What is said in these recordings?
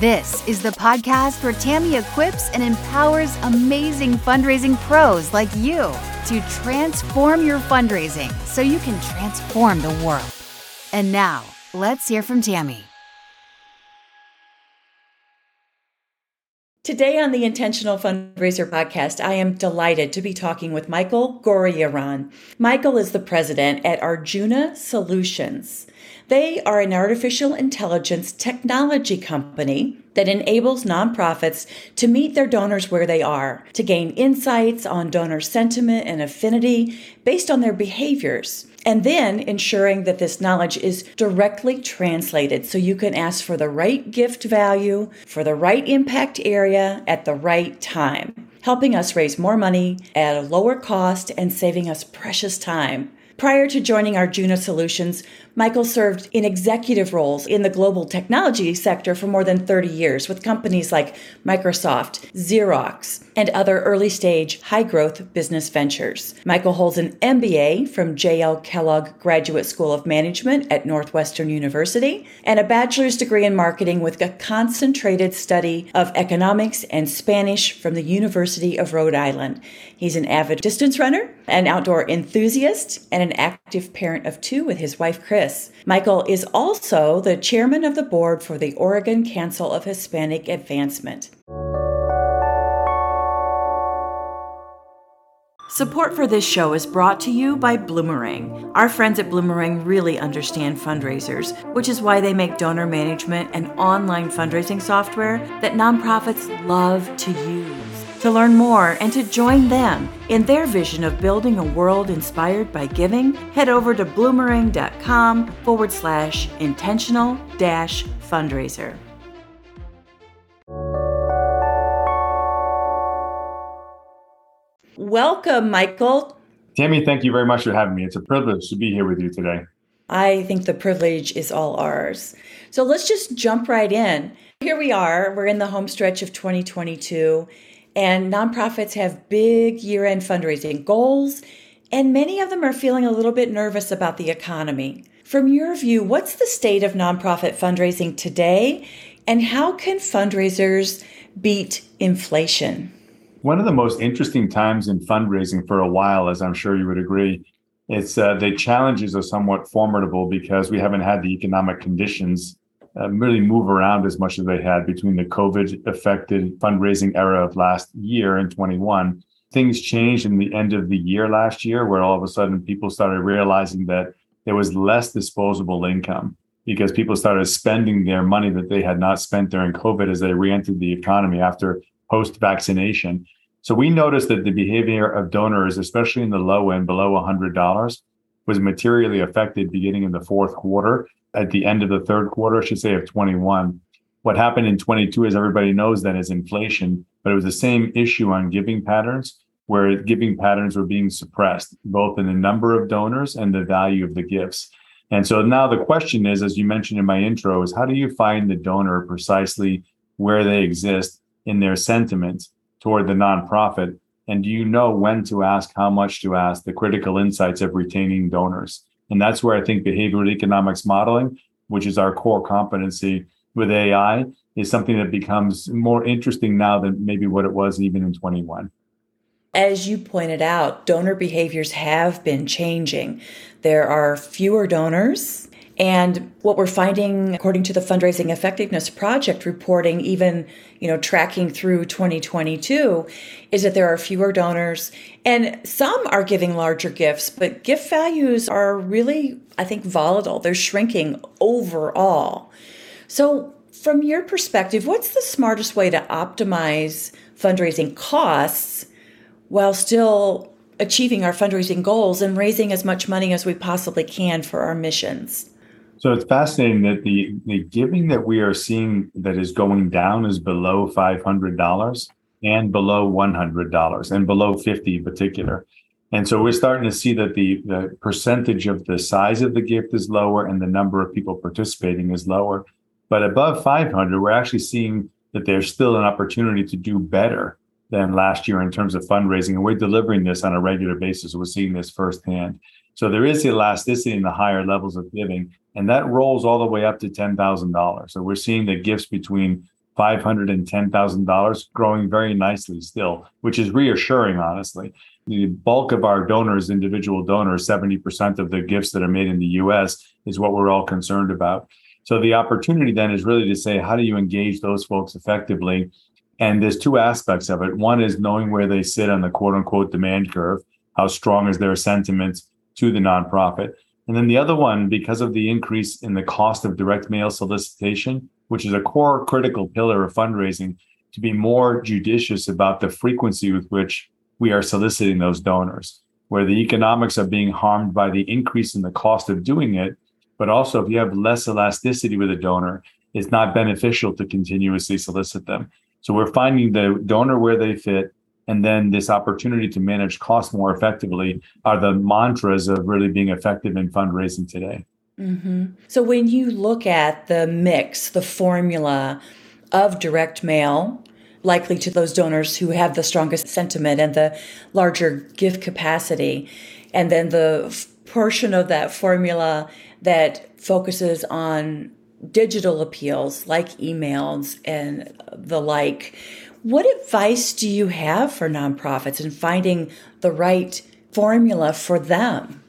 This is the podcast where Tammy equips and empowers amazing fundraising pros like you to transform your fundraising so you can transform the world. And now, let's hear from Tammy. Today on the Intentional Fundraiser podcast, I am delighted to be talking with Michael Gorriarán. Michael is the president at Arjuna Solutions. They are an artificial intelligence technology company that enables nonprofits to meet their donors where they are, to gain insights on donor sentiment and affinity based on their behaviors, and then ensuring that this knowledge is directly translated so you can ask for the right gift value for the right impact area at the right time, helping us raise more money at a lower cost and saving us precious time. Prior to joining Arjuna Solutions, Michael served in executive roles in the global technology sector for more than 30 years with companies like Microsoft, Xerox, and other early stage high growth business ventures. Michael holds an MBA from J.L. Kellogg Graduate School of Management at Northwestern University and a bachelor's degree in marketing with a concentrated study of economics and Spanish from the University of Rhode Island. He's an avid distance runner, an outdoor enthusiast, and an active parent of two with his wife, Kris. Michael is also the chairman of the board for the Oregon Council of Hispanic Advancement. Support for this show is brought to you by Bloomerang. Our friends at Bloomerang really understand fundraisers, which is why they make donor management and online fundraising software that nonprofits love to use. To learn more and to join them in their vision of building a world inspired by giving, head over to bloomerang.com forward slash intentional dash fundraiser. Welcome, Michael. Tammy, thank you very much for having me. It's a privilege to be here with you today. I think the privilege is all ours. So let's just jump right in. Here we are. We're in the home stretch of 2022 and nonprofits have big year end fundraising goals, and many of them are feeling a little bit nervous about the economy. From your view, what's the state of nonprofit fundraising today, and how can fundraisers beat inflation? One of the most interesting times in fundraising for a while, as I'm sure you would agree, it's uh, the challenges are somewhat formidable because we haven't had the economic conditions uh, really move around as much as they had between the COVID affected fundraising era of last year and 21. Things changed in the end of the year last year, where all of a sudden people started realizing that there was less disposable income because people started spending their money that they had not spent during COVID as they re entered the economy after post vaccination. So we noticed that the behavior of donors, especially in the low end below $100, was materially affected beginning in the fourth quarter at the end of the third quarter, I should say, of 21. What happened in 22, as everybody knows, then is inflation, but it was the same issue on giving patterns, where giving patterns were being suppressed, both in the number of donors and the value of the gifts. And so now the question is, as you mentioned in my intro, is how do you find the donor precisely where they exist in their sentiment toward the nonprofit? And do you know when to ask, how much to ask, the critical insights of retaining donors? And that's where I think behavioral economics modeling, which is our core competency with AI, is something that becomes more interesting now than maybe what it was even in 21. As you pointed out, donor behaviors have been changing. There are fewer donors and what we're finding, according to the Fundraising Effectiveness Project reporting, even you know tracking through 2022, is that there are fewer donors, and some are giving larger gifts, but gift values are really, I think, volatile. They're shrinking overall. So, from your perspective, what's the smartest way to optimize fundraising costs while still achieving our fundraising goals and raising as much money as we possibly can for our missions? So it's fascinating that the the giving that we are seeing that is going down is below five hundred dollars. and below $100 and below 50 in particular. And so we're starting to see that the, the percentage of the size of the gift is lower and the number of people participating is lower. But above 500, we're actually seeing that there's still an opportunity to do better than last year in terms of fundraising. And we're delivering this on a regular basis. We're seeing this firsthand. So there is elasticity in the higher levels of giving, and that rolls all the way up to $10,000. So we're seeing the gifts between $500 and $10,000 growing very nicely still, which is reassuring, honestly. The bulk of our donors, individual donors, 70% of the gifts that are made in the US is what we're all concerned about. So the opportunity then is really to say, how do you engage those folks effectively? And there's two aspects of it. One is knowing where they sit on the quote unquote demand curve. How strong is their sentiment to the nonprofit? And then the other one, because of the increase in the cost of direct mail solicitation, which is a core critical pillar of fundraising, to be more judicious about the frequency with which we are soliciting those donors, where the economics are being harmed by the increase in the cost of doing it. But also, if you have less elasticity with a donor, it's not beneficial to continuously solicit them. So we're finding the donor where they fit. And then this opportunity to manage costs more effectively are the mantras of really being effective in fundraising today. Mm-hmm. So when you look at the mix, the formula of direct mail, likely to those donors who have the strongest sentiment and the larger gift capacity, and then the f- portion of that formula that focuses on digital appeals like emails and the like. What advice do you have for nonprofits in finding the right formula for them?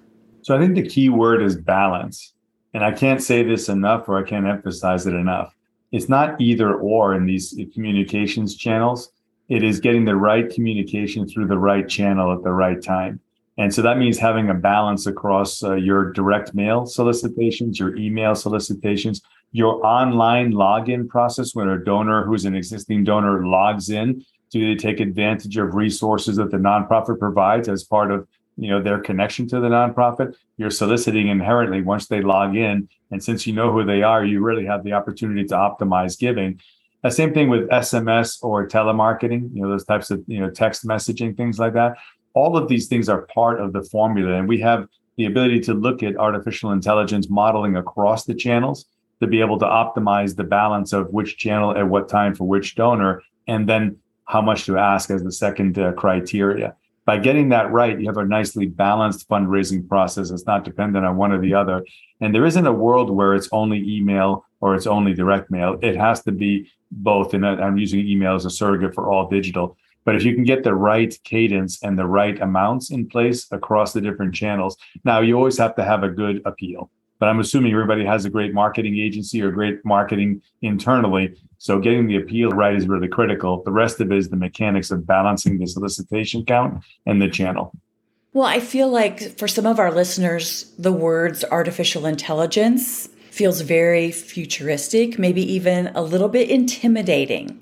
So I think the key word is balance. And I can't say this enough or I can't emphasize it enough. It's not either or in these communications channels. It is getting the right communication through the right channel at the right time. And so that means having a balance across uh, your direct mail solicitations, your email solicitations, your online login process when a donor who's an existing donor logs in. Do they take advantage of resources that the nonprofit provides as part of you know their connection to the nonprofit? You're soliciting inherently once they log in and since you know who they are you really have the opportunity to optimize giving. The same thing with sms or telemarketing you know those types of you know text messaging things like that all of these things are part of the formula and we have the ability to look at artificial intelligence modeling across the channels to be able to optimize the balance of which channel at what time for which donor and then how much to ask as the second uh, criteria by getting that right, you have a nicely balanced fundraising process. It's not dependent on one or the other. And there isn't a world where it's only email or it's only direct mail. It has to be both. And I'm using email as a surrogate for all digital. But if you can get the right cadence and the right amounts in place across the different channels, now you always have to have a good appeal. But I'm assuming everybody has a great marketing agency or great marketing internally. So getting the appeal right is really critical. The rest of it is the mechanics of balancing the solicitation count and the channel. Well, I feel like for some of our listeners, the words artificial intelligence feels very futuristic, maybe even a little bit intimidating.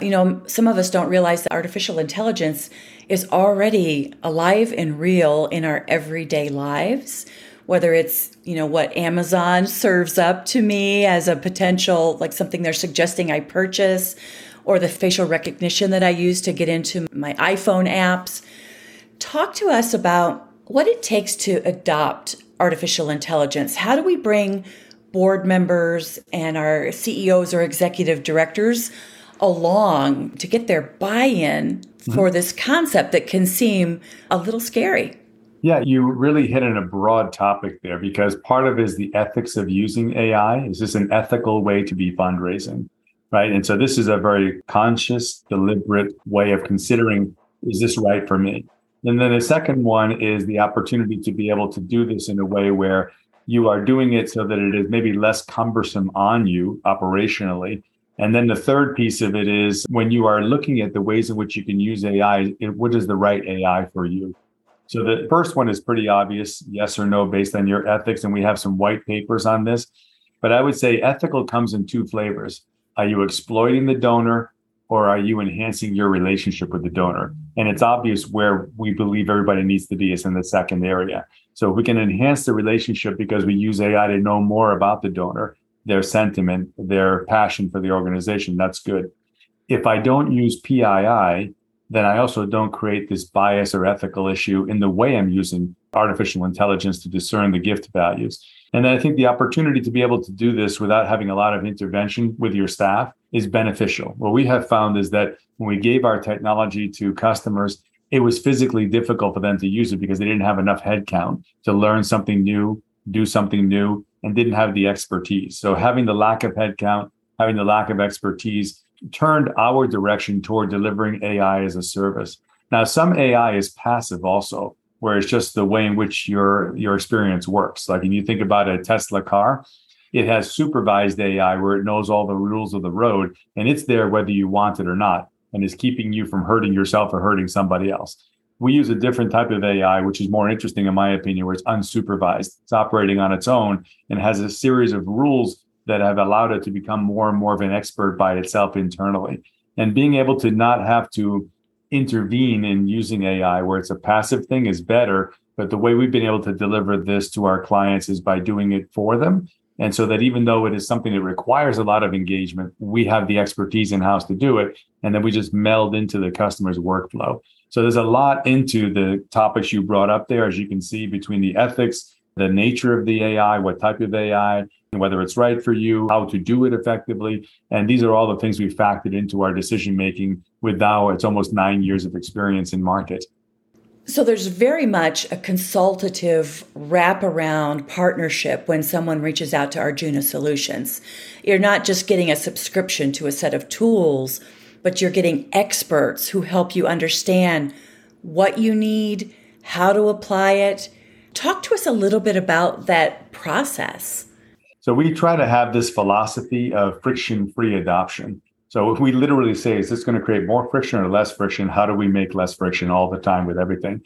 You know, some of us don't realize that artificial intelligence is already alive and real in our everyday lives whether it's you know what Amazon serves up to me as a potential like something they're suggesting I purchase or the facial recognition that I use to get into my iPhone apps. Talk to us about what it takes to adopt artificial intelligence. How do we bring board members and our CEOs or executive directors along to get their buy in mm-hmm. for this concept that can seem a little scary? Yeah, you really hit on a broad topic there because part of it is the ethics of using AI. Is this an ethical way to be fundraising? Right. And so this is a very conscious, deliberate way of considering is this right for me? And then the second one is the opportunity to be able to do this in a way where you are doing it so that it is maybe less cumbersome on you operationally. And then the third piece of it is when you are looking at the ways in which you can use AI, it, what is the right AI for you? So the first one is pretty obvious, yes or no, based on your ethics. And we have some white papers on this. But I would say ethical comes in two flavors. Are you exploiting the donor or are you enhancing your relationship with the donor? And it's obvious where we believe everybody needs to be is in the second area. So if we can enhance the relationship because we use AI to know more about the donor, their sentiment, their passion for the organization, that's good. if I don't use PII, then I also don't create this bias or ethical issue in the way I'm using artificial intelligence to discern the gift values. And then I think the opportunity to be able to do this without having a lot of intervention with your staff is beneficial. What we have found is that when we gave our technology to customers, it was physically difficult for them to use it because they didn't have enough headcount to learn something new, do something new, and didn't have the expertise. So having the lack of headcount, having the lack of expertise turned our direction toward delivering AI as a service. Now, some AI is passive also, where it's just the way in which your your experience works. Like when you think about a Tesla car, it has supervised AI where it knows all the rules of the road and it's there whether you want it or not and is keeping you from hurting yourself or hurting somebody else. We use a different type of AI, which is more interesting in my opinion, where it's unsupervised. It's operating on its own and has a series of rules that have allowed it to become more and more of an expert by itself internally. And being able to not have to intervene in using AI where it's a passive thing is better. But the way we've been able to deliver this to our clients is by doing it for them. And so that even though it is something that requires a lot of engagement, we have the expertise in house to do it. And then we just meld into the customer's workflow. So there's a lot into the topics you brought up there, as you can see, between the ethics, the nature of the AI, what type of AI, and whether it's right for you, how to do it effectively. And these are all the things we factored into our decision making with now it's almost nine years of experience in market. So there's very much a consultative wraparound partnership when someone reaches out to Arjuna Solutions. You're not just getting a subscription to a set of tools, but you're getting experts who help you understand what you need, how to apply it. Talk to us a little bit about that process. So we try to have this philosophy of friction-free adoption. So if we literally say, is this going to create more friction or less friction? How do we make less friction all the time with everything?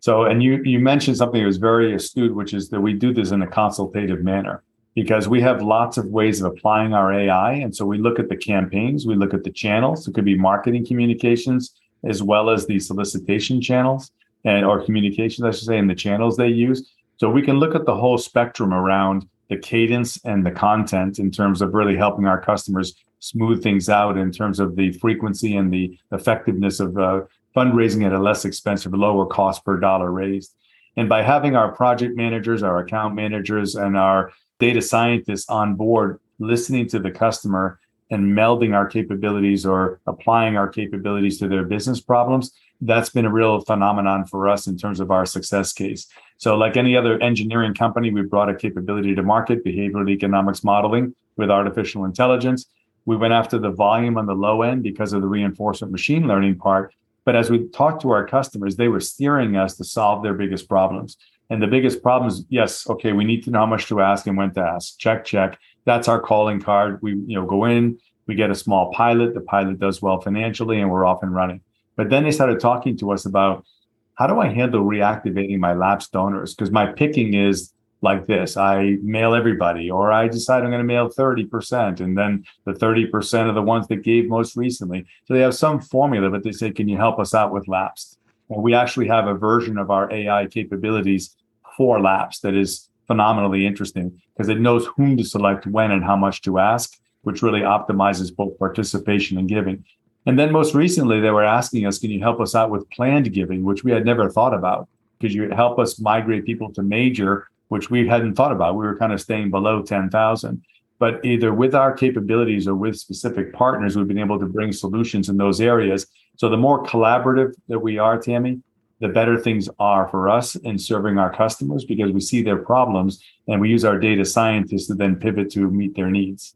So, and you you mentioned something that was very astute, which is that we do this in a consultative manner because we have lots of ways of applying our AI. And so we look at the campaigns, we look at the channels. It could be marketing communications as well as the solicitation channels and or communications, I should say, and the channels they use. So we can look at the whole spectrum around the cadence and the content in terms of really helping our customers smooth things out in terms of the frequency and the effectiveness of uh, fundraising at a less expensive, lower cost per dollar raised. And by having our project managers, our account managers, and our data scientists on board, listening to the customer and melding our capabilities or applying our capabilities to their business problems, that's been a real phenomenon for us in terms of our success case. So, like any other engineering company, we brought a capability to market, behavioral economics modeling with artificial intelligence. We went after the volume on the low end because of the reinforcement machine learning part. But as we talked to our customers, they were steering us to solve their biggest problems. And the biggest problems, yes, okay, we need to know how much to ask and when to ask. Check, check. That's our calling card. We, you know, go in, we get a small pilot. The pilot does well financially, and we're off and running. But then they started talking to us about how do I handle reactivating my lapsed donors? Because my picking is like this I mail everybody, or I decide I'm going to mail 30%, and then the 30% of the ones that gave most recently. So they have some formula, but they say, Can you help us out with lapsed? Well, we actually have a version of our AI capabilities for lapsed that is phenomenally interesting because it knows whom to select when and how much to ask, which really optimizes both participation and giving. And then most recently, they were asking us, can you help us out with planned giving, which we had never thought about? Could you help us migrate people to major, which we hadn't thought about? We were kind of staying below 10,000. But either with our capabilities or with specific partners, we've been able to bring solutions in those areas. So the more collaborative that we are, Tammy, the better things are for us in serving our customers because we see their problems and we use our data scientists to then pivot to meet their needs.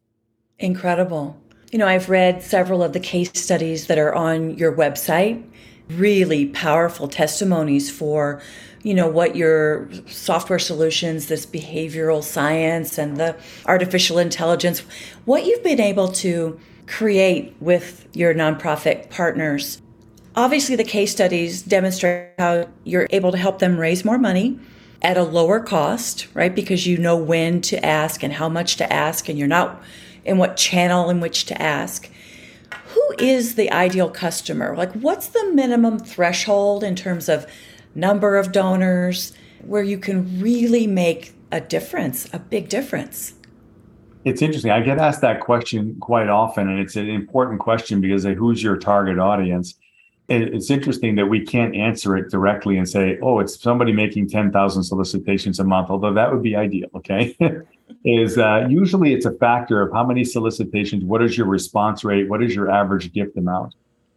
Incredible. You know, I've read several of the case studies that are on your website, really powerful testimonies for, you know, what your software solutions, this behavioral science and the artificial intelligence, what you've been able to create with your nonprofit partners. Obviously, the case studies demonstrate how you're able to help them raise more money at a lower cost, right? Because you know when to ask and how much to ask, and you're not in what channel in which to ask. Who is the ideal customer? Like, what's the minimum threshold in terms of number of donors where you can really make a difference, a big difference? It's interesting. I get asked that question quite often, and it's an important question because who's your target audience. It's interesting that we can't answer it directly and say, oh, it's somebody making 10,000 solicitations a month, although that would be ideal. Okay. is uh, usually it's a factor of how many solicitations, what is your response rate, what is your average gift amount.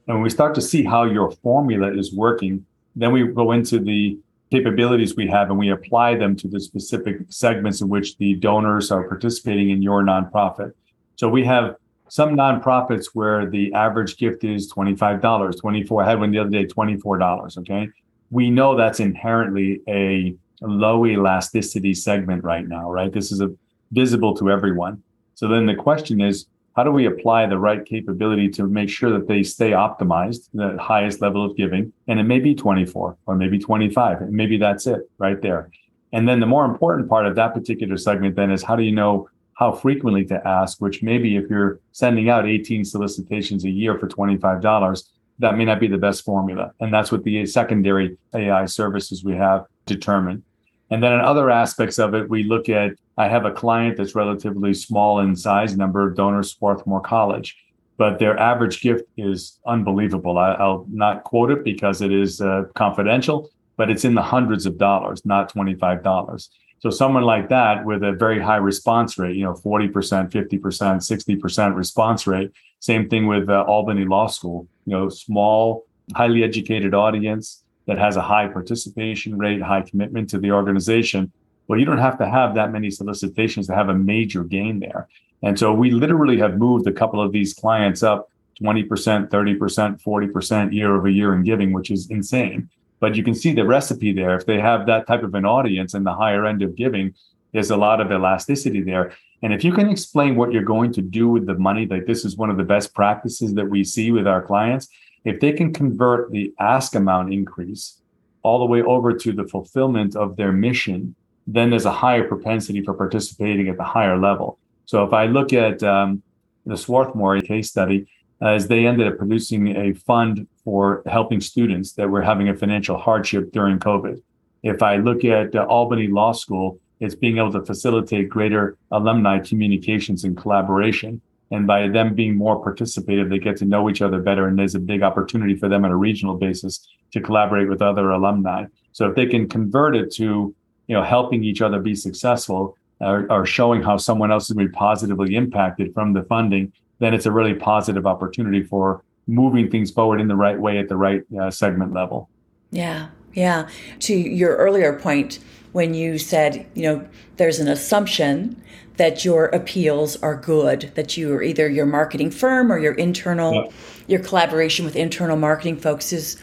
And when we start to see how your formula is working, then we go into the capabilities we have and we apply them to the specific segments in which the donors are participating in your nonprofit. So we have some nonprofits where the average gift is $25, 24. I had one the other day, $24. Okay. We know that's inherently a low elasticity segment right now, right? This is a visible to everyone. So then the question is, how do we apply the right capability to make sure that they stay optimized, the highest level of giving? And it may be 24 or maybe 25, and maybe that's it right there. And then the more important part of that particular segment then is how do you know how frequently to ask, which maybe if you're sending out 18 solicitations a year for $25, that may not be the best formula. And that's what the secondary AI services we have determine. And then in other aspects of it, we look at I have a client that's relatively small in size, number of donors, Swarthmore College, but their average gift is unbelievable. I, will not quote it because it is uh, confidential, but it's in the hundreds of dollars, not $25. So someone like that with a very high response rate, you know, 40%, 50%, 60% response rate. Same thing with uh, Albany Law School, you know, small, highly educated audience, that has a high participation rate, high commitment to the organization, well, you don't have to have that many solicitations to have a major gain there. And so we literally have moved a couple of these clients up 20%, 30%, 40% year over year in giving, which is insane. But you can see the recipe there. If they have that type of an audience in the higher end of giving, there's a lot of elasticity there. And if you can explain what you're going to do with the money, like this is one of the best practices that we see with our clients, if they can convert the ask amount increase all the way over to the fulfillment of their mission, then there's a higher propensity for participating at the higher level. So if I look at um, the Swarthmore case study, as they ended up producing a fund for helping students that were having a financial hardship during COVID. If I look at uh, Albany Law School, it's being able to facilitate greater alumni communications and collaboration and by them being more participative, they get to know each other better. And there's a big opportunity for them on a regional basis to collaborate with other alumni. So if they can convert it to, you know, helping each other be successful or, or showing how someone else has been positively impacted from the funding, then it's a really positive opportunity for moving things forward in the right way at the right uh, segment level. Yeah. Yeah. To your earlier point, when you said, you know, there's an assumption that your appeals are good, that you are either your marketing firm or your internal, yeah. your collaboration with internal marketing folks is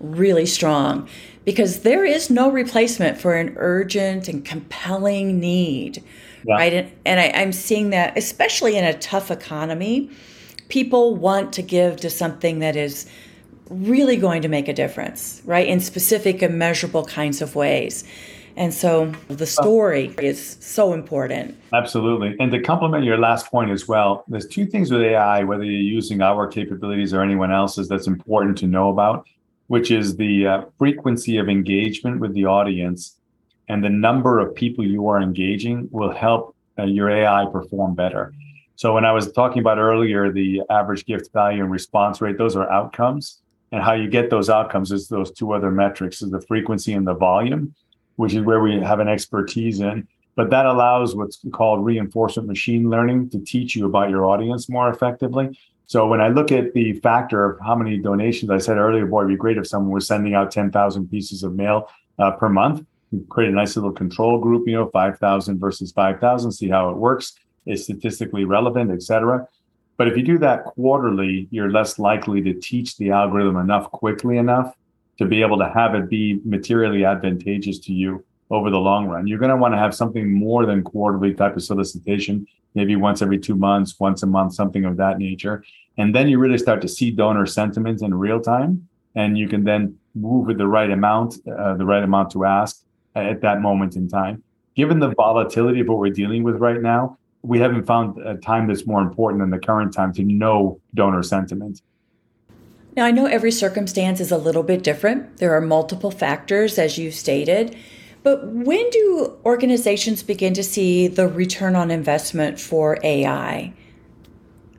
really strong because there is no replacement for an urgent and compelling need, yeah. right? And, and I, I'm seeing that, especially in a tough economy, people want to give to something that is really going to make a difference, right? In specific and measurable kinds of ways. And so the story is so important. Absolutely. And to complement your last point as well, there's two things with AI, whether you're using our capabilities or anyone else's, that's important to know about, which is the uh, frequency of engagement with the audience and the number of people you are engaging will help uh, your AI perform better. So when I was talking about earlier, the average gift value and response rate, those are outcomes. And how you get those outcomes is those two other metrics is the frequency and the volume which is where we have an expertise in. But that allows what's called reinforcement machine learning to teach you about your audience more effectively. So when I look at the factor of how many donations, I said earlier, boy, it'd be great if someone was sending out 10,000 pieces of mail uh, per month. You create a nice little control group, you know, 5,000 versus 5,000, see how it works, is statistically relevant, et cetera. But if you do that quarterly, you're less likely to teach the algorithm enough quickly enough to be able to have it be materially advantageous to you over the long run. You're going to want to have something more than quarterly type of solicitation, maybe once every two months, once a month, something of that nature. And then you really start to see donor sentiment in real time. And you can then move with the right amount, uh, the right amount to ask at that moment in time. Given the volatility of what we're dealing with right now, we haven't found a time that's more important than the current time to know donor sentiment. Now, I know every circumstance is a little bit different. There are multiple factors, as you stated, But when do organizations begin to see the return on investment for AI?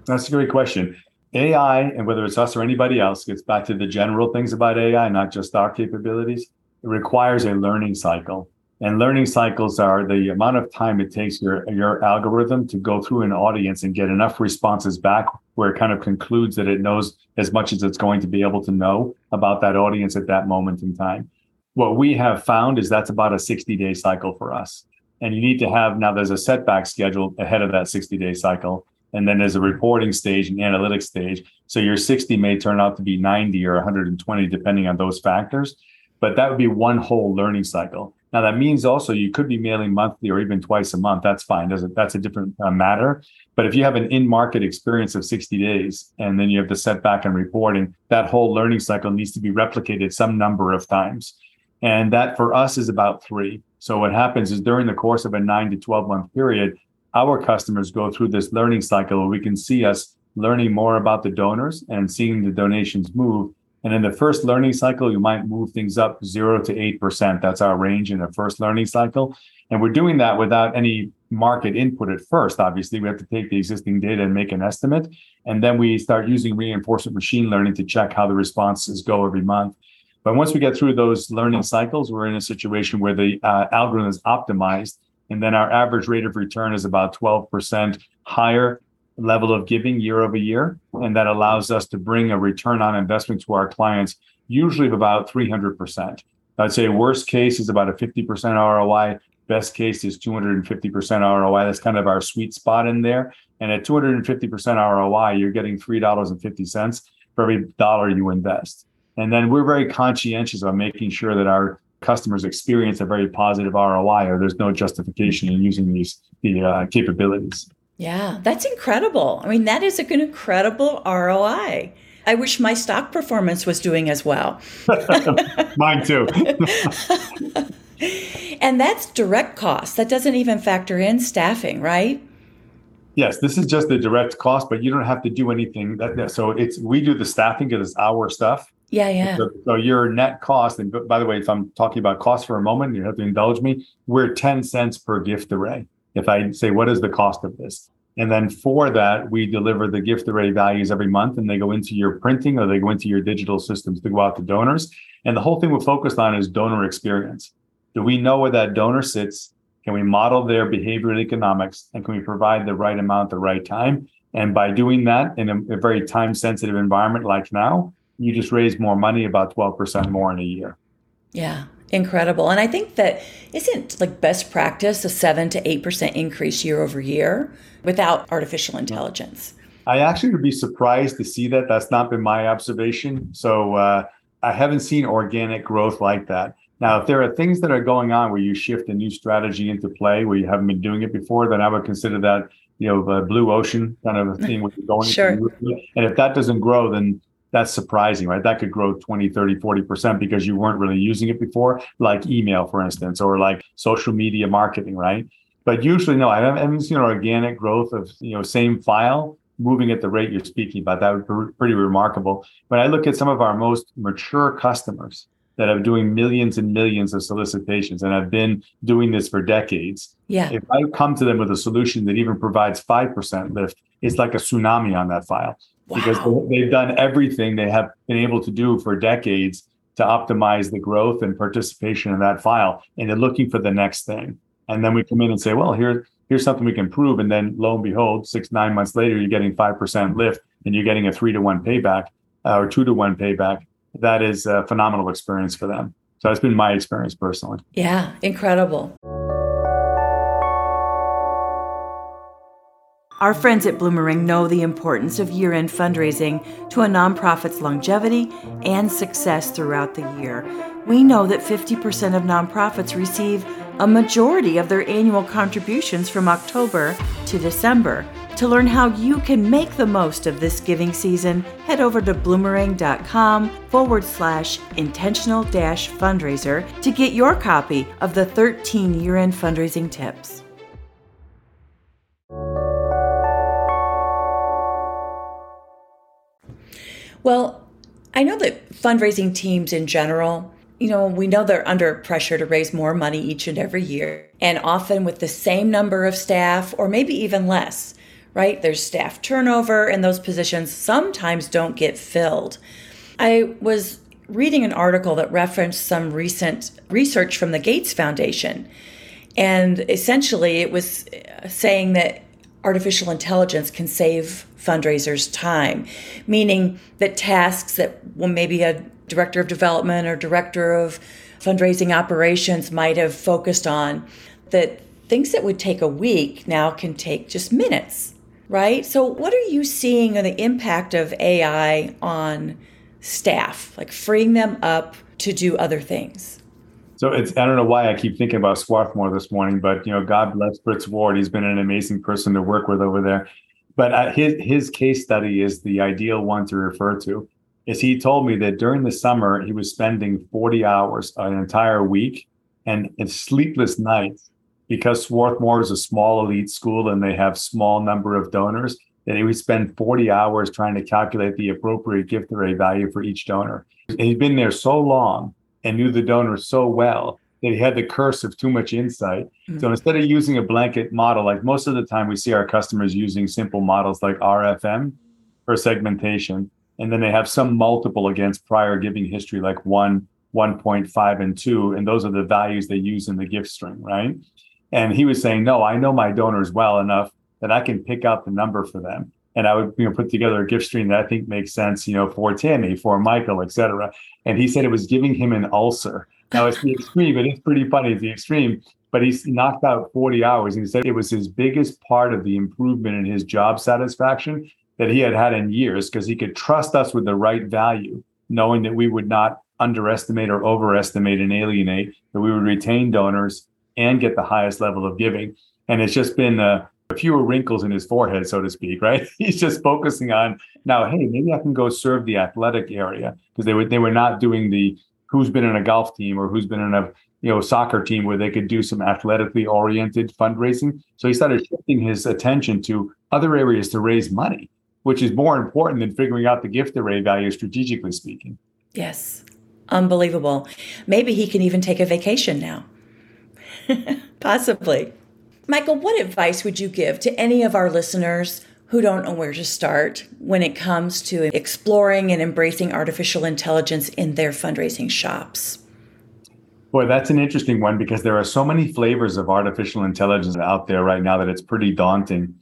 That's a great question. AI, and whether it's us or anybody else, gets back to the general things about AI, not just our capabilities. It requires a learning cycle. And learning cycles are the amount of time it takes your, your algorithm to go through an audience and get enough responses back where it kind of concludes that it knows as much as it's going to be able to know about that audience at that moment in time. What we have found is that's about a 60 day cycle for us. And you need to have now there's a setback schedule ahead of that 60 day cycle. And then there's a reporting stage and analytics stage. So your 60 may turn out to be 90 or 120, depending on those factors. But that would be one whole learning cycle. Now that means also you could be mailing monthly or even twice a month. That's fine. Doesn't that's a different uh, matter. But if you have an in-market experience of 60 days and then you have the setback and reporting, that whole learning cycle needs to be replicated some number of times. And that for us is about three. So what happens is during the course of a nine to 12 month period, our customers go through this learning cycle where we can see us learning more about the donors and seeing the donations move and in the first learning cycle, you might move things up zero to 8%. That's our range in the first learning cycle. And we're doing that without any market input at first. Obviously, we have to take the existing data and make an estimate. And then we start using reinforcement machine learning to check how the responses go every month. But once we get through those learning cycles, we're in a situation where the uh, algorithm is optimized. And then our average rate of return is about 12% higher level of giving year over year. And that allows us to bring a return on investment to our clients, usually of about 300%. I'd say worst case is about a 50% ROI. Best case is 250% ROI. That's kind of our sweet spot in there. And at 250% ROI, you're getting $3.50 for every dollar you invest. And then we're very conscientious of making sure that our customers experience a very positive ROI or there's no justification in using these the uh, capabilities. Yeah, that's incredible. I mean, that is an incredible ROI. I wish my stock performance was doing as well. Mine too. and that's direct cost. That doesn't even factor in staffing, right? Yes, this is just the direct cost, but you don't have to do anything. That, so it's we do the staffing because it's our stuff. Yeah, yeah. So, so, your net cost, and by the way, if I'm talking about cost for a moment, you have to indulge me. We're 10 cents per gift array if I say, what is the cost of this? And then for that, we deliver the gift array values every month and they go into your printing or they go into your digital systems to go out to donors. And the whole thing we're focused on is donor experience. Do we know where that donor sits? Can we model their behavioral economics and can we provide the right amount at the right time? And by doing that in a, a very time sensitive environment like now, you just raise more money, about 12% more in a year. Yeah, incredible. And I think that isn't like best practice a 7 to 8% increase year over year without artificial intelligence. I actually would be surprised to see that. That's not been my observation. So uh, I haven't seen organic growth like that. Now, if there are things that are going on where you shift a new strategy into play where you haven't been doing it before, then I would consider that, you know, the blue ocean kind of a thing where you're going. sure. And if that doesn't grow, then that's surprising, right? That could grow 20, 30, 40% because you weren't really using it before, like email, for instance, or like social media marketing, right? But usually, no, I haven't seen organic growth of, you know, same file moving at the rate you're speaking about. That would be pretty remarkable. When I look at some of our most mature customers that are doing millions and millions of solicitations and have been doing this for decades. Yeah. If I come to them with a solution that even provides 5% lift, it's like a tsunami on that file wow. because they've done everything they have been able to do for decades to optimize the growth and participation in that file. And they're looking for the next thing. And then we come in and say, well, here, here's something we can prove. And then lo and behold, six, nine months later, you're getting 5% lift and you're getting a three to one payback uh, or two to one payback. That is a phenomenal experience for them. So that's been my experience personally. Yeah, incredible. Our friends at Bloomerang know the importance of year end fundraising to a nonprofit's longevity and success throughout the year. We know that 50% of nonprofits receive a majority of their annual contributions from October to December. To learn how you can make the most of this giving season, head over to bloomerang.com forward slash intentional dash fundraiser to get your copy of the 13 year end fundraising tips. Well, I know that fundraising teams in general you know, we know they're under pressure to raise more money each and every year, and often with the same number of staff or maybe even less, right? There's staff turnover, and those positions sometimes don't get filled. I was reading an article that referenced some recent research from the Gates Foundation. And essentially, it was saying that artificial intelligence can save fundraisers time, meaning that tasks that well, maybe a director of development or director of fundraising operations might have focused on, that things that would take a week now can take just minutes, right? So, what are you seeing on the impact of AI on staff, like freeing them up to do other things? So it's I don't know why I keep thinking about Swarthmore this morning, but you know, God bless Fritz Ward. He's been an amazing person to work with over there. But uh, his his case study is the ideal one to refer to. Is he told me that during the summer he was spending 40 hours an entire week and, and sleepless nights because Swarthmore is a small elite school and they have small number of donors that he would spend 40 hours trying to calculate the appropriate gift array value for each donor. And he'd been there so long and knew the donor so well that he had the curse of too much insight. Mm-hmm. So instead of using a blanket model, like most of the time we see our customers using simple models like RFM for segmentation, and then they have some multiple against prior giving history, like one, 1.5, and two. And those are the values they use in the gift string, right? And he was saying, no, I know my donors well enough that I can pick out the number for them. And I would you know put together a gift string that I think makes sense, you know, for Tammy, for Michael, et cetera. And he said it was giving him an ulcer. Now it's the extreme, but it's pretty funny, it's the extreme. But he's knocked out 40 hours. And he said it was his biggest part of the improvement in his job satisfaction that he had had in years because he could trust us with the right value, knowing that we would not underestimate or overestimate and alienate, that we would retain donors and get the highest level of giving. And it's just been a, fewer wrinkles in his forehead, so to speak, right? He's just focusing on now, hey, maybe I can go serve the athletic area because they were they were not doing the who's been in a golf team or who's been in a you know soccer team where they could do some athletically oriented fundraising. So he started shifting his attention to other areas to raise money, which is more important than figuring out the gift array value strategically speaking. Yes. Unbelievable. Maybe he can even take a vacation now. Possibly. Michael, what advice would you give to any of our listeners who don't know where to start when it comes to exploring and embracing artificial intelligence in their fundraising shops? Boy, that's an interesting one because there are so many flavors of artificial intelligence out there right now that it's pretty daunting.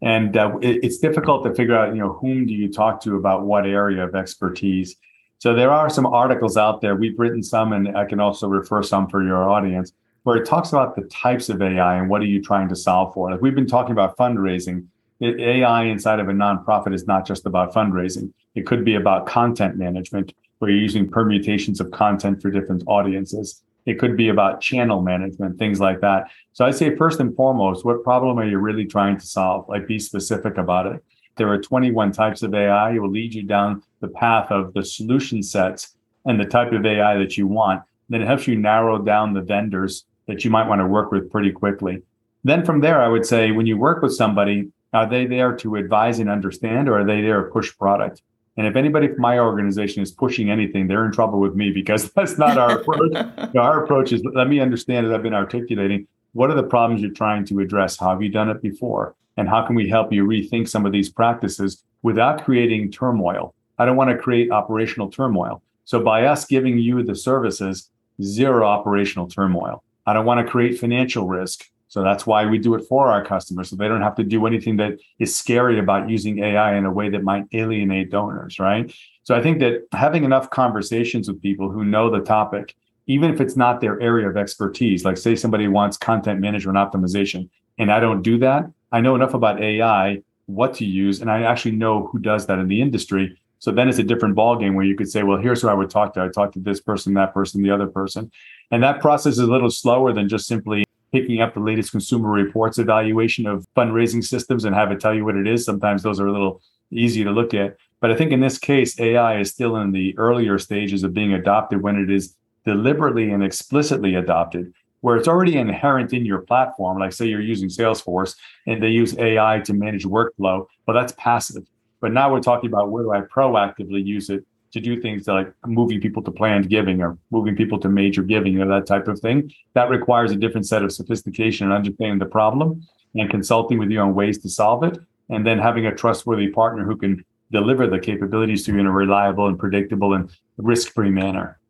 And uh, it, it's difficult to figure out, you know, whom do you talk to about what area of expertise. So there are some articles out there. We've written some, and I can also refer some for your audience where it talks about the types of AI and what are you trying to solve for. Like we've been talking about fundraising. AI inside of a nonprofit is not just about fundraising. It could be about content management, where you're using permutations of content for different audiences. It could be about channel management, things like that. So I'd say first and foremost, what problem are you really trying to solve? Like be specific about it. There are 21 types of AI. It will lead you down the path of the solution sets and the type of AI that you want. Then it helps you narrow down the vendors that you might want to work with pretty quickly. Then from there, I would say when you work with somebody, are they there to advise and understand, or are they there to push product? And if anybody from my organization is pushing anything, they're in trouble with me because that's not our approach. our approach is let me understand, as I've been articulating, what are the problems you're trying to address? How have you done it before? And how can we help you rethink some of these practices without creating turmoil? I don't want to create operational turmoil. So by us giving you the services, zero operational turmoil. I don't want to create financial risk. So that's why we do it for our customers. So they don't have to do anything that is scary about using AI in a way that might alienate donors, right? So I think that having enough conversations with people who know the topic, even if it's not their area of expertise, like say somebody wants content management optimization, and I don't do that, I know enough about AI, what to use, and I actually know who does that in the industry. So then it's a different ballgame where you could say, well, here's who I would talk to. I talk to this person, that person, the other person. And that process is a little slower than just simply picking up the latest consumer reports evaluation of fundraising systems and have it tell you what it is. Sometimes those are a little easy to look at. But I think in this case, AI is still in the earlier stages of being adopted when it is deliberately and explicitly adopted, where it's already inherent in your platform. Like, say you're using Salesforce and they use AI to manage workflow. Well, that's passive. But now we're talking about where do I proactively use it to do things like moving people to planned giving or moving people to major giving or that type of thing. That requires a different set of sophistication and understanding the problem and consulting with you on ways to solve it. And then having a trustworthy partner who can deliver the capabilities to you in a reliable and predictable and risk free manner.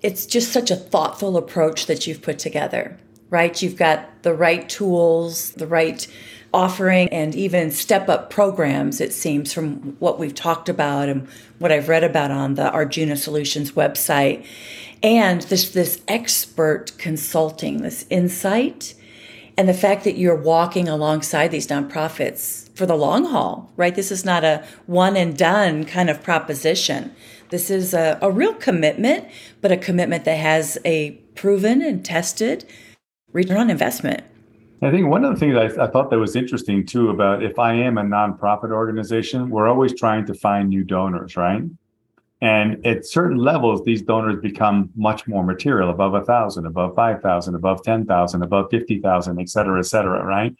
It's just such a thoughtful approach that you've put together, right? You've got the right tools, the right offering and even step up programs, it seems, from what we've talked about and what I've read about on the Arjuna Solutions website. And this, this expert consulting, this insight, and the fact that you're walking alongside these nonprofits for the long haul, right? This is not a one and done kind of proposition. This is a, a real commitment, but a commitment that has a proven and tested return on investment. I think one of the things I, I, thought that was interesting too about if I am a nonprofit organization, we're always trying to find new donors, right? And at certain levels, these donors become much more material, above a thousand, above five thousand, above ten thousand, above fifty thousand, et cetera, et cetera, right?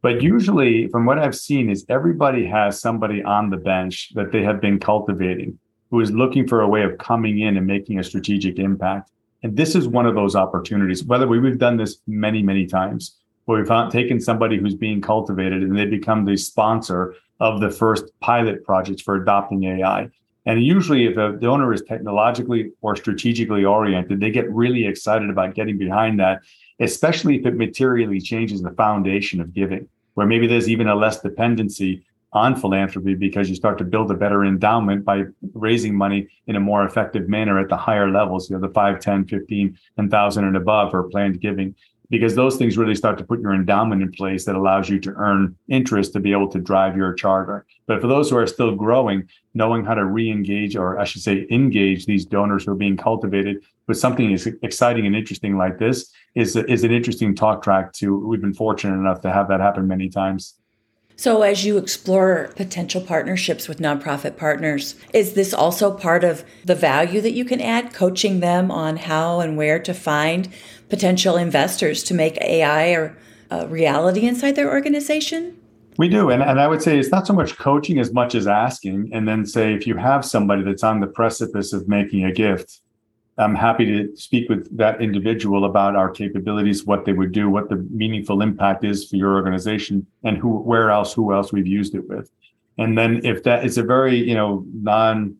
But usually, from what I've seen, is everybody has somebody on the bench that they have been cultivating who is looking for a way of coming in and making a strategic impact. And this is one of those opportunities. Whether we, we've done this many, many times where we've taken somebody who's being cultivated and they become the sponsor of the first pilot projects for adopting AI. And usually, if a donor is technologically or strategically oriented, they get really excited about getting behind that, especially if it materially changes the foundation of giving, where maybe there's even a less dependency on philanthropy because you start to build a better endowment by raising money in a more effective manner at the higher levels, you know, the 5, 10, 15, and 1,000 and above or planned giving because those things really start to put your endowment in place that allows you to earn interest to be able to drive your charter. But for those who are still growing, knowing how to re-engage, or I should say, engage these donors who are being cultivated with something as exciting and interesting like this is is an interesting talk track. To we've been fortunate enough to have that happen many times. So, as you explore potential partnerships with nonprofit partners, is this also part of the value that you can add, coaching them on how and where to find potential investors to make AI a, a reality inside their organization? We do. And, and I would say it's not so much coaching as much as asking. And then say, if you have somebody that's on the precipice of making a gift, I'm happy to speak with that individual about our capabilities, what they would do, what the meaningful impact is for your organization, and who, where else, who else we've used it with. And then if that is a very, you know, non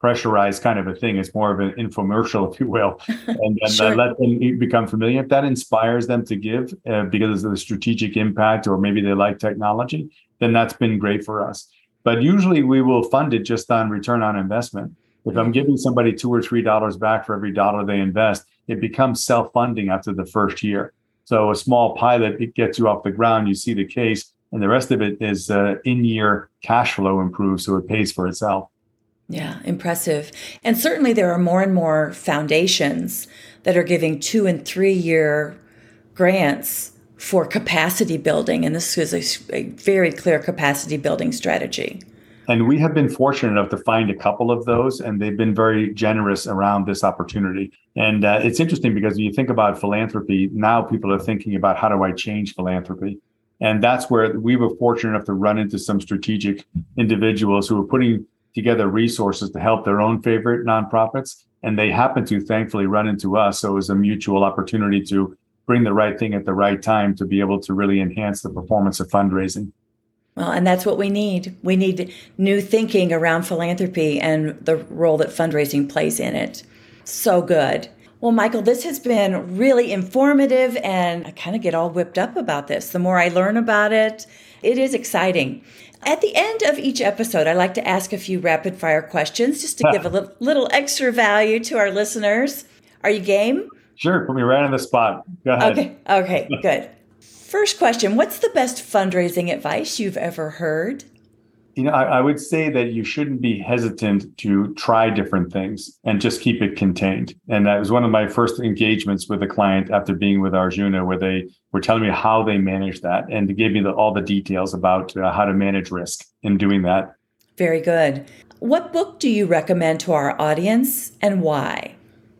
pressurized kind of a thing. It's more of an infomercial, if you will, and then sure. uh, let them become familiar. If that inspires them to give uh, because of the strategic impact, or maybe they like technology, then that's been great for us. But usually we will fund it just on return on investment. If I'm giving somebody two or three dollars back for every dollar they invest, it becomes self-funding after the first year. So a small pilot, it gets you off the ground, you see the case, and the rest of it is uh, in-year cash flow improves, so it pays for itself. Yeah, impressive. And certainly there are more and more foundations that are giving two and three year grants for capacity building. And this is a, a, very clear capacity building strategy. And we have been fortunate enough to find a couple of those, and they've been very generous around this opportunity. And uh, it's interesting because when you think about philanthropy, now people are thinking about how do I change philanthropy? And that's where we were fortunate enough to run into some strategic individuals who were putting together resources to help their own favorite nonprofits. And they happen to thankfully run into us. So it was a mutual opportunity to bring the right thing at the right time to be able to really enhance the performance of fundraising. Well, and that's what we need. We need new thinking around philanthropy and the role that fundraising plays in it. So good. Well, Michael, this has been really informative, and I kind of get all whipped up about this. The more I learn about it, it is exciting. At the end of each episode, I like to ask a few rapid fire questions just to give a little, little extra value to our listeners. Are you game? Sure. Put me right on the spot. Go ahead. Okay. Okay. good. First question What's the best fundraising advice you've ever heard? You know, I, I, would say that you shouldn't be hesitant to try different things and just keep it contained. And that was one of my first engagements with a client after being with Arjuna, where they were telling me how they manage that and to give me the, all the details about uh, how to manage risk in doing that. Very good. What book do you recommend to our audience and why?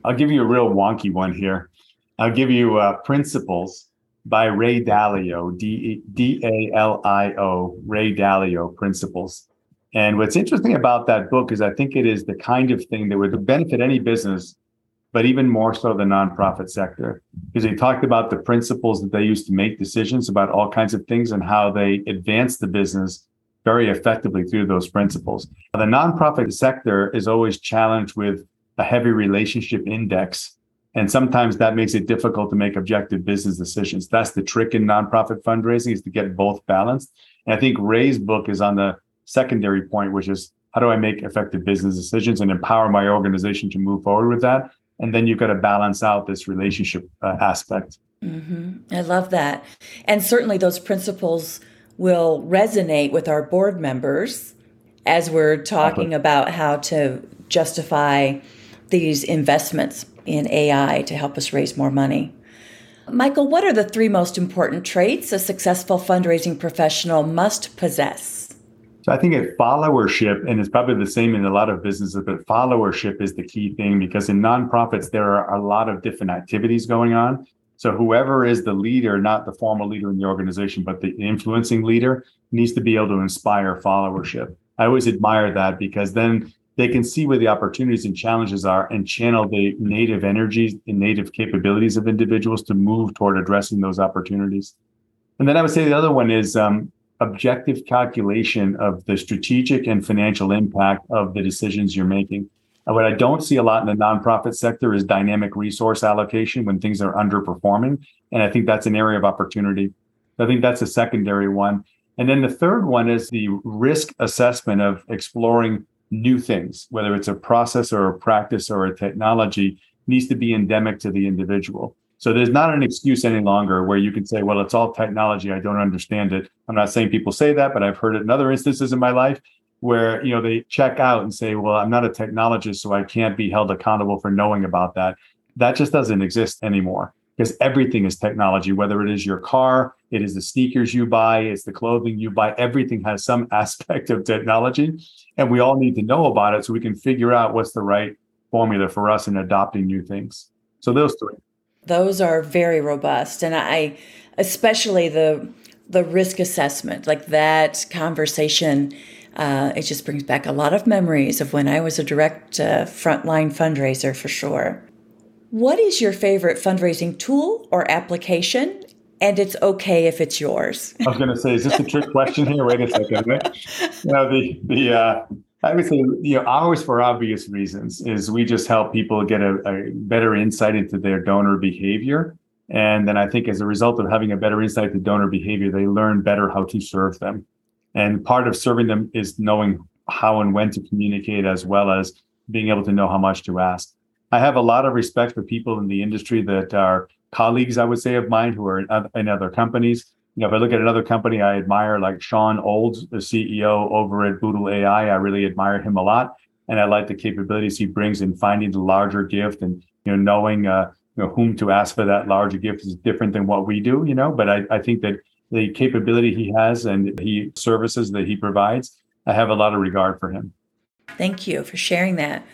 I'll give you a real wonky one here. I'll give you uh, Principles by Ray Dalio, D A L I O, Ray Dalio Principles. And what's interesting about that book is I think it is the kind of thing that would benefit any business, but even more so the nonprofit sector, because he talked about the principles that they use to make decisions about all kinds of things and how they advance the business very effectively through those principles. The nonprofit sector is always challenged with a heavy relationship index. And sometimes that makes it difficult to make objective business decisions. That's the trick in nonprofit fundraising is to get both balanced. And I think Ray's book is on the secondary point, which is how do I make effective business decisions and empower my organization to move forward with that? And then you've got to balance out this relationship uh, aspect. Mm-hmm. I love that. And certainly those principles will resonate with our board members as we're talking about how to justify these investments in AI to help us raise more money. Michael, what are the three most important traits a successful fundraising professional must possess? So I think at followership, and it's probably the same in a lot of businesses, but followership is the key thing because in nonprofits, there are a lot of different activities going on. So whoever is the leader, not the formal leader in the organization, but the influencing leader, needs to be able to inspire followership. I always admire that because then they can see where the opportunities and challenges are and channel the native energies and native capabilities of individuals to move toward addressing those opportunities. And then I would say the other one is um, objective calculation of the strategic and financial impact of the decisions you're making. And what I don't see a lot in the nonprofit sector is dynamic resource allocation when things are underperforming. And I think that's an area of opportunity. I think that's a secondary one. And then the third one is the risk assessment of exploring new things, whether it's a process or a practice or a technology, needs to be endemic to the individual. So there's not an excuse any longer where you can say, well, it's all technology. I don't understand it. I'm not saying people say that, but I've heard it in other instances in my life where, you know, they check out and say, well, I'm not a technologist, so I can't be held accountable for knowing about that. That just doesn't exist anymore because everything is technology, whether it is your car, it is the sneakers you buy, it's the clothing you buy, everything has some aspect of technology. And we all need to know about it so we can figure out what's the right formula for us in adopting new things. So those three. Those are very robust. And I especially the the risk assessment, like that conversation, uh, it just brings back a lot of memories of when I was a direct uh, frontline fundraiser for sure. What is your favorite fundraising tool or application? And it's okay if it's yours. I was going to say, is this a trick question here? Wait a second. Know, the the uh, I would say, you know, ours for obvious reasons is we just help people get a, a better insight into their donor behavior. And then I think as a result of having a better insight to donor behavior, they learn better how to serve them. And part of serving them is knowing how and when to communicate, as well as being able to know how much to ask. I have a lot of respect for people in the industry that are colleagues, I would say, of mine who are in other companies. You know, if I look at another company I admire, like Shawn Olds, the CEO over at Boodle AI, I really admire him a lot, and I like the capabilities he brings in finding the larger gift and you know knowing uh, you know whom to ask for that larger gift is different than what we do. You know, but I, I think that the capability he has and he services that he provides, I have a lot of regard for him. Thank you for sharing that.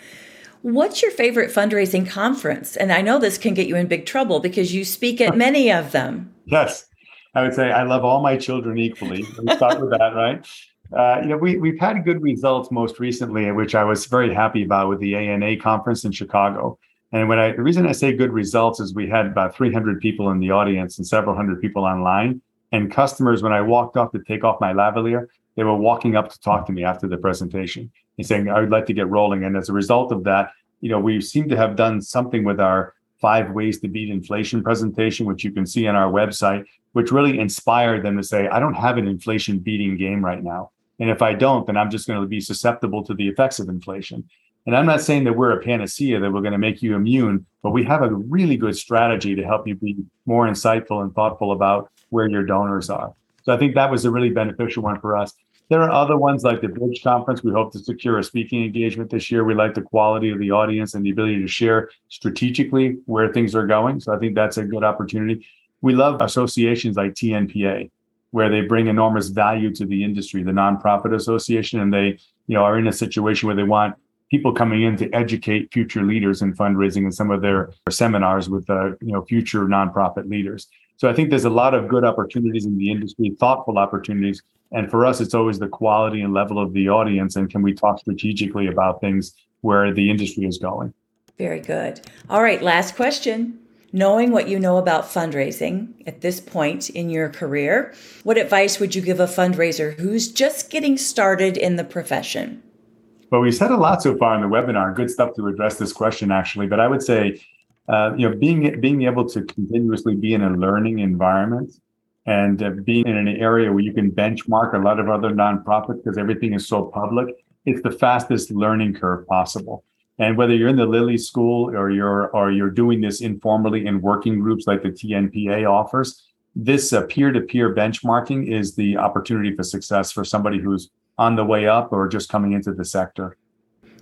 What's your favorite fundraising conference? And I know this can get you in big trouble because you speak at many of them. Yes. I would say I love all my children equally. Let's start with that, right? Uh, you know, we, we've had good results most recently, which I was very happy about with the ANA conference in Chicago. And when I, the reason I say good results is we had about 300 people in the audience and several hundred people online. And customers, when I walked off to take off my lavalier, they were walking up to talk to me after the presentation and saying, I would like to get rolling. And as a result of that, you know, we seem to have done something with our five ways to beat inflation presentation, which you can see on our website, which really inspired them to say, I don't have an inflation beating game right now. And if I don't, then I'm just going to be susceptible to the effects of inflation. And I'm not saying that we're a panacea that we're going to make you immune, but we have a really good strategy to help you be more insightful and thoughtful about where your donors are. So I think that was a really beneficial one for us. There are other ones like the Bridge Conference. We hope to secure a speaking engagement this year. We like the quality of the audience and the ability to share strategically where things are going. So I think that's a good opportunity. We love associations like TNPA, where they bring enormous value to the industry, the nonprofit association, and they, you know, are in a situation where they want people coming in to educate future leaders in fundraising in some of their seminars with uh, you know future nonprofit leaders. So I think there's a lot of good opportunities in the industry, thoughtful opportunities And for us, it's always the quality and level of the audience. And can we talk strategically about things where the industry is going? Very good. All right, last question. Knowing what you know about fundraising at this point in your career, what advice would you give a fundraiser who's just getting started in the profession? Well, we've said a lot so far in the webinar. Good stuff to address this question, actually. But I would say, uh, you know, being being able to continuously be in a learning environment and uh, being in an area where you can benchmark a lot of other nonprofits because everything is so public, it's the fastest learning curve possible. And whether you're in the Lilly School or you're or you're doing this informally in working groups like the TNPA offers, this uh, peer-to-peer benchmarking is the opportunity for success for somebody who's on the way up or just coming into the sector.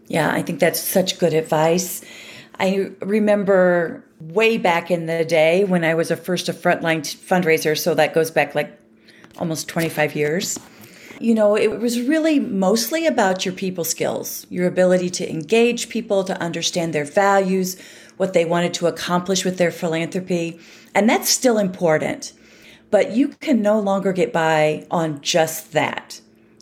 Yeah, I think that's such good advice. I remember way back in the day when I was a first a frontline fundraiser, so that goes back like almost 25 years. You know, it was really mostly about your people skills, your ability to engage people, to understand their values, what they wanted to accomplish with their philanthropy. And that's still important. But you can no longer get by on just that,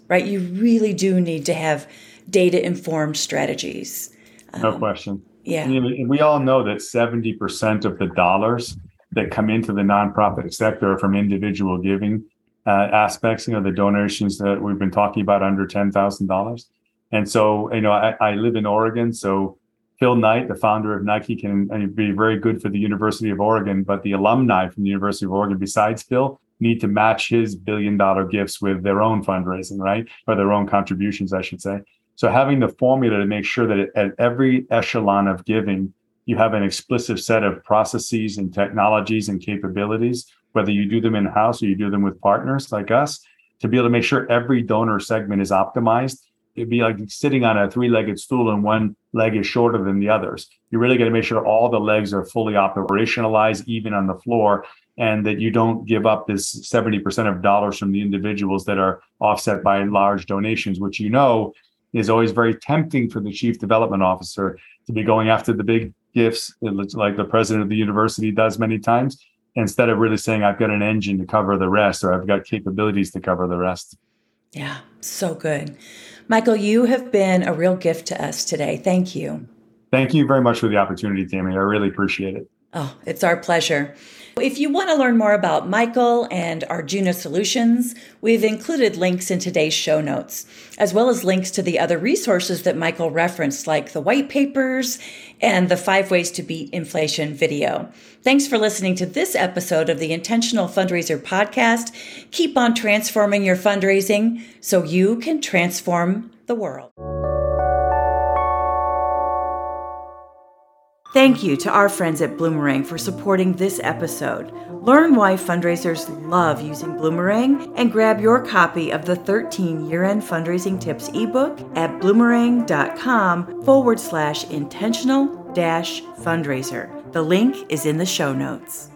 right? You really do need to have data informed strategies. No um, question. Yeah. we all know that 70% of the dollars that come into the nonprofit sector are from individual giving uh, aspects, you know, the donations that we've been talking about under $10,000. And so, you know, I, I, live in Oregon. So Phil Knight, the founder of Nike, can be very good for the University of Oregon, but the alumni from the University of Oregon, besides Phil, need to match his billion dollar gifts with their own fundraising, right? Or their own contributions, I should say. So having the formula to make sure that at every echelon of giving, you have an explicit set of processes and technologies and capabilities, whether you do them in house or you do them with partners like us, to be able to make sure every donor segment is optimized. It'd be like sitting on a three legged stool and one leg is shorter than the others. You really got to make sure all the legs are fully operationalized, even on the floor, and that you don't give up this 70% of dollars from the individuals that are offset by large donations, which you know is always very tempting for the chief development officer to be going after the big gifts, like the president of the university does many times, instead of really saying, I've got an engine to cover the rest, or I've got capabilities to cover the rest. Yeah, so good. Michael, you have been a real gift to us today. Thank you. Thank you very much for the opportunity, Tammy. I really appreciate it. Oh, it's our pleasure. If you want to learn more about Michael and Arjuna Solutions, we've included links in today's show notes, as well as links to the other resources that Michael referenced, like the white papers and the five ways to beat inflation video. Thanks for listening to this episode of the Intentional Fundraiser podcast. Keep on transforming your fundraising so you can transform the world. Thank you to our friends at Bloomerang for supporting this episode. Learn why fundraisers love using Bloomerang and grab your copy of the 13 year end fundraising tips ebook at bloomerang.com forward slash intentional dash fundraiser. The link is in the show notes.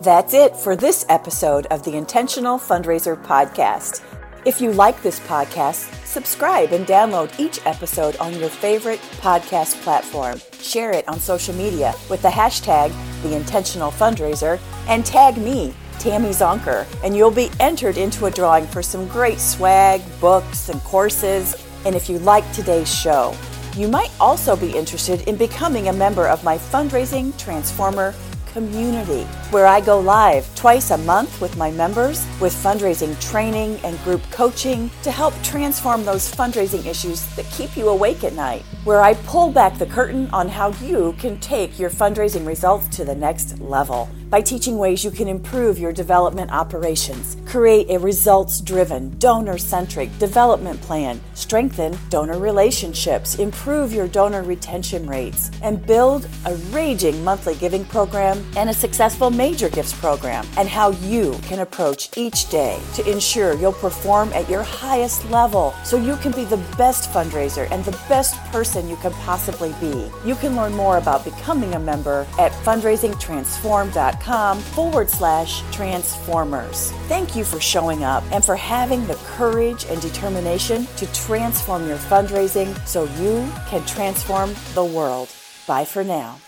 That's it for this episode of the Intentional Fundraiser Podcast. If you like this podcast, subscribe and download each episode on your favorite podcast platform. Share it on social media with the hashtag The Intentional Fundraiser and tag me, Tammy Zonker, and you'll be entered into a drawing for some great swag, books, and courses. And if you like today's show, you might also be interested in becoming a member of my Fundraising Transformer community, where I go live twice a month with my members with fundraising training and group coaching to help transform those fundraising issues that keep you awake at night, where I pull back the curtain on how you can take your fundraising results to the next level by teaching ways you can improve your development operations, create a results driven, donor centric development plan, strengthen donor relationships, improve your donor retention rates, and build a raging monthly giving program and a successful major gifts program, and how you can approach each day to ensure you'll perform at your highest level so you can be the best fundraiser and the best person you can possibly be. You can learn more about becoming a member at fundraisingtransform.com forward slash transformers. Thank you for showing up and for having the courage and determination to transform your fundraising so you can transform the world. Bye for now.